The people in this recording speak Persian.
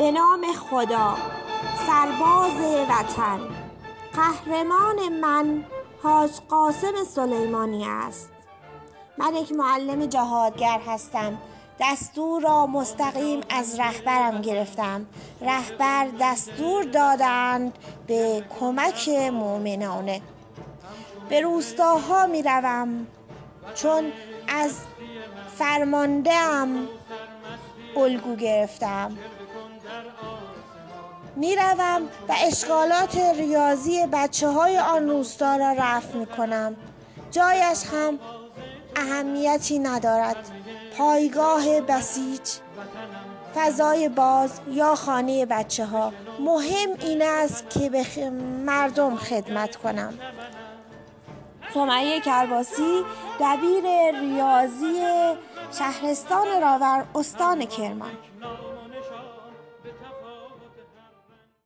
به نام خدا سرباز وطن. قهرمان من حاج قاسم سلیمانی است. من یک معلم جهادگر هستم. دستور را مستقیم از رهبرم گرفتم. رهبر دستور دادند به کمک مؤمنانه به روستاها می روم چون از فرماندهم الگو گرفتم. می روم و اشکالات ریاضی بچه های آن روستا را رفع می کنم جایش هم اهمیتی ندارد. پایگاه بسیج فضای باز یا خانه بچه ها مهم این است که به مردم خدمت کنم. سمیه کرباسی دبیر ریاضی شهرستان راور استان کرمان.